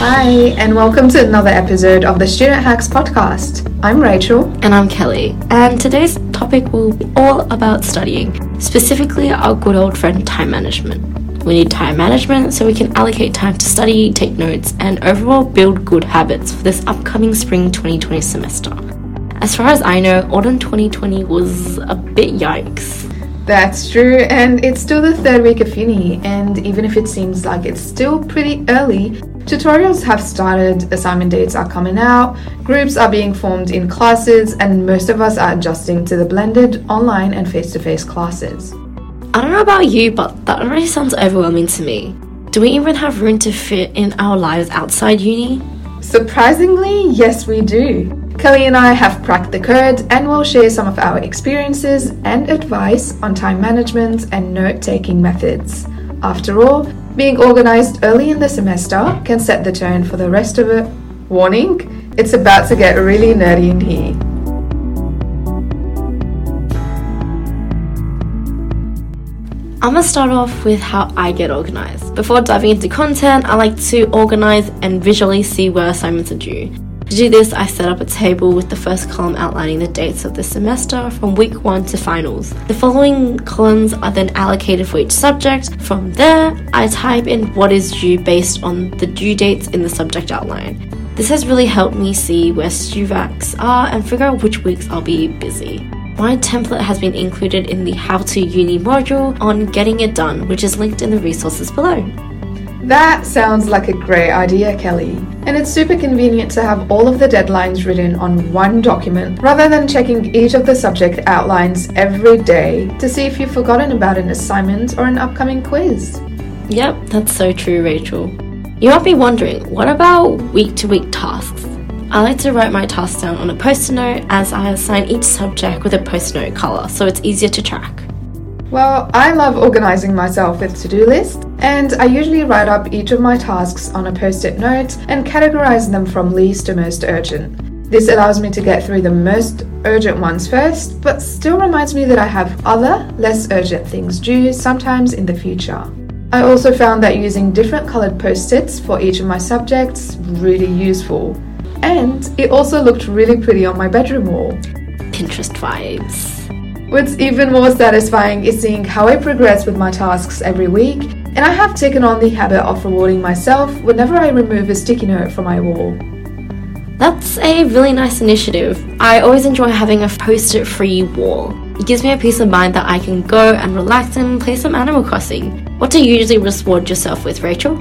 Hi, and welcome to another episode of the Student Hacks podcast. I'm Rachel. And I'm Kelly. And today's topic will be all about studying, specifically our good old friend time management. We need time management so we can allocate time to study, take notes, and overall build good habits for this upcoming spring 2020 semester. As far as I know, autumn 2020 was a bit yikes. That's true, and it's still the third week of uni, and even if it seems like it's still pretty early, tutorials have started, assignment dates are coming out, groups are being formed in classes, and most of us are adjusting to the blended online and face to face classes. I don't know about you, but that already sounds overwhelming to me. Do we even have room to fit in our lives outside uni? Surprisingly, yes, we do. Kelly and I have cracked the code and will share some of our experiences and advice on time management and note taking methods. After all, being organized early in the semester can set the tone for the rest of it. Warning, it's about to get really nerdy in here. I'm gonna start off with how I get organized. Before diving into content, I like to organize and visually see where assignments are due. To do this, I set up a table with the first column outlining the dates of the semester from week 1 to finals. The following columns are then allocated for each subject. From there, I type in what is due based on the due dates in the subject outline. This has really helped me see where StuVacs are and figure out which weeks I'll be busy. My template has been included in the How to Uni module on Getting It Done, which is linked in the resources below. That sounds like a great idea, Kelly. And it's super convenient to have all of the deadlines written on one document rather than checking each of the subject outlines every day to see if you've forgotten about an assignment or an upcoming quiz. Yep, that's so true, Rachel. You might be wondering, what about week to week tasks? I like to write my tasks down on a post it note as I assign each subject with a post it note colour so it's easier to track. Well, I love organizing myself with to do lists, and I usually write up each of my tasks on a post it note and categorize them from least to most urgent. This allows me to get through the most urgent ones first, but still reminds me that I have other, less urgent things due sometimes in the future. I also found that using different colored post its for each of my subjects really useful. And it also looked really pretty on my bedroom wall. Pinterest vibes. What's even more satisfying is seeing how I progress with my tasks every week, and I have taken on the habit of rewarding myself whenever I remove a sticky note from my wall. That's a really nice initiative. I always enjoy having a post it free wall. It gives me a peace of mind that I can go and relax and play some Animal Crossing. What do you usually reward yourself with, Rachel?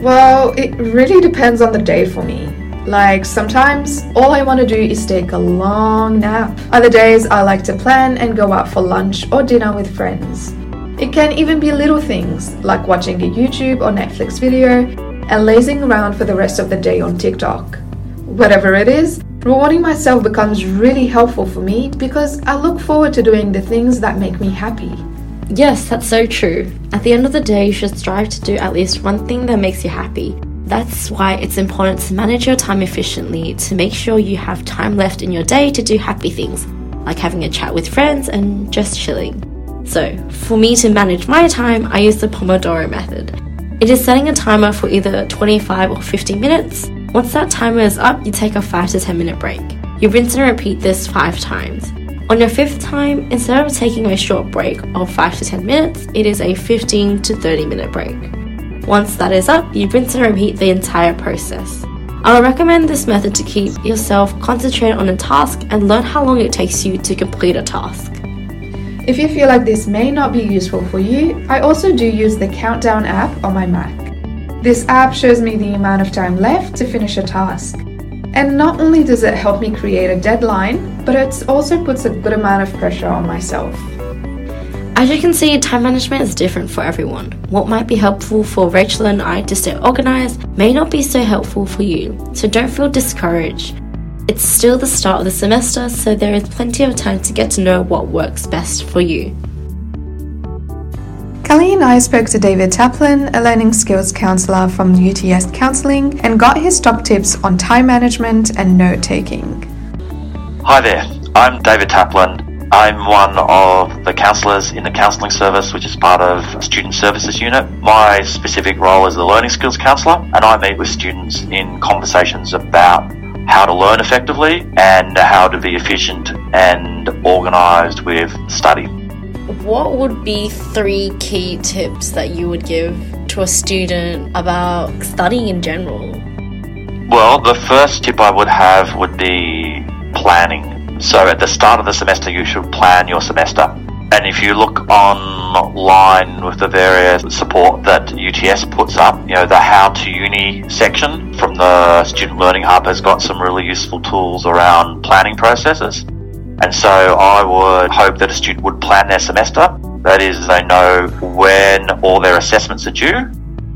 Well, it really depends on the day for me. Like sometimes all I want to do is take a long nap. Other days I like to plan and go out for lunch or dinner with friends. It can even be little things like watching a YouTube or Netflix video and lazing around for the rest of the day on TikTok. Whatever it is, rewarding myself becomes really helpful for me because I look forward to doing the things that make me happy. Yes, that's so true. At the end of the day, you should strive to do at least one thing that makes you happy. That's why it's important to manage your time efficiently to make sure you have time left in your day to do happy things, like having a chat with friends and just chilling. So, for me to manage my time, I use the Pomodoro method. It is setting a timer for either 25 or 50 minutes. Once that timer is up, you take a 5 to 10 minute break. You rinse and repeat this 5 times. On your fifth time, instead of taking a short break of 5 to 10 minutes, it is a 15 to 30 minute break. Once that is up, you rinse and repeat the entire process. I would recommend this method to keep yourself concentrated on a task and learn how long it takes you to complete a task. If you feel like this may not be useful for you, I also do use the Countdown app on my Mac. This app shows me the amount of time left to finish a task. And not only does it help me create a deadline, but it also puts a good amount of pressure on myself. As you can see, time management is different for everyone. What might be helpful for Rachel and I to stay organized may not be so helpful for you, so don't feel discouraged. It's still the start of the semester, so there is plenty of time to get to know what works best for you. Kelly and I spoke to David Taplin, a learning skills counselor from UTS Counselling, and got his top tips on time management and note taking. Hi there, I'm David Taplin. I'm one of the counsellors in the counselling service, which is part of Student Services Unit. My specific role is the Learning Skills Counsellor, and I meet with students in conversations about how to learn effectively and how to be efficient and organised with study. What would be three key tips that you would give to a student about studying in general? Well, the first tip I would have would be planning. So at the start of the semester, you should plan your semester. And if you look online with the various support that UTS puts up, you know, the How to Uni section from the Student Learning Hub has got some really useful tools around planning processes. And so I would hope that a student would plan their semester. That is, they know when all their assessments are due,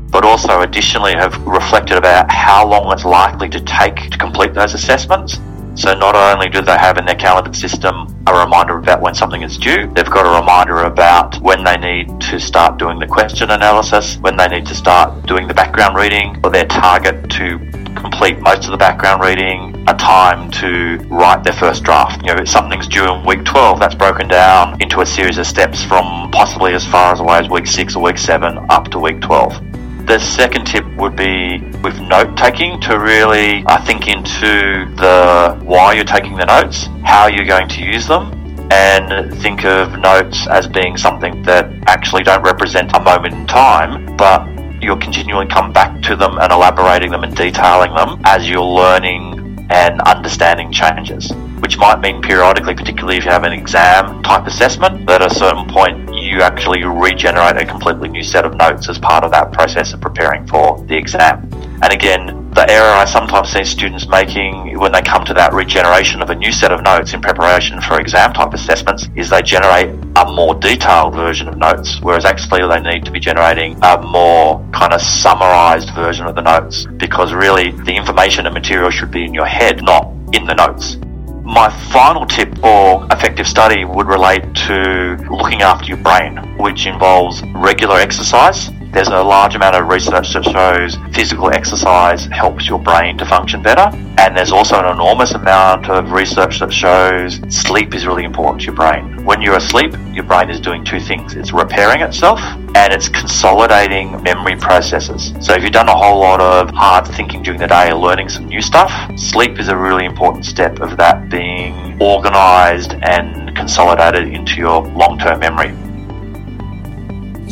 but also additionally have reflected about how long it's likely to take to complete those assessments so not only do they have in their calendar system a reminder about when something is due, they've got a reminder about when they need to start doing the question analysis, when they need to start doing the background reading, or their target to complete most of the background reading, a time to write their first draft. You know, if something's due in week 12, that's broken down into a series of steps from possibly as far as away as week 6 or week 7 up to week 12. The second tip would be with note taking to really uh, think into the why you're taking the notes, how you're going to use them, and think of notes as being something that actually don't represent a moment in time, but you'll continually come back to them and elaborating them and detailing them as you're learning and understanding changes, which might mean periodically, particularly if you have an exam type assessment, that at a certain point you actually regenerate a completely new set of notes as part of that process of preparing for the exam. And again, the error I sometimes see students making when they come to that regeneration of a new set of notes in preparation for exam type assessments is they generate a more detailed version of notes, whereas actually they need to be generating a more kind of summarized version of the notes because really the information and material should be in your head, not in the notes. My final tip or effective study would relate to looking after your brain, which involves regular exercise. There's a large amount of research that shows physical exercise helps your brain to function better. And there's also an enormous amount of research that shows sleep is really important to your brain. When you're asleep, your brain is doing two things. It's repairing itself and it's consolidating memory processes. So if you've done a whole lot of hard thinking during the day or learning some new stuff, sleep is a really important step of that being organized and consolidated into your long-term memory.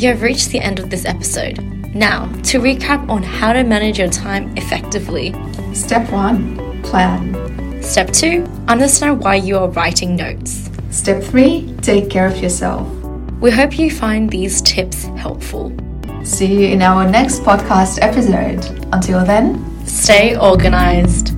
You have reached the end of this episode. Now, to recap on how to manage your time effectively. Step 1 Plan. Step 2 Understand why you are writing notes. Step 3 Take care of yourself. We hope you find these tips helpful. See you in our next podcast episode. Until then, Stay organized.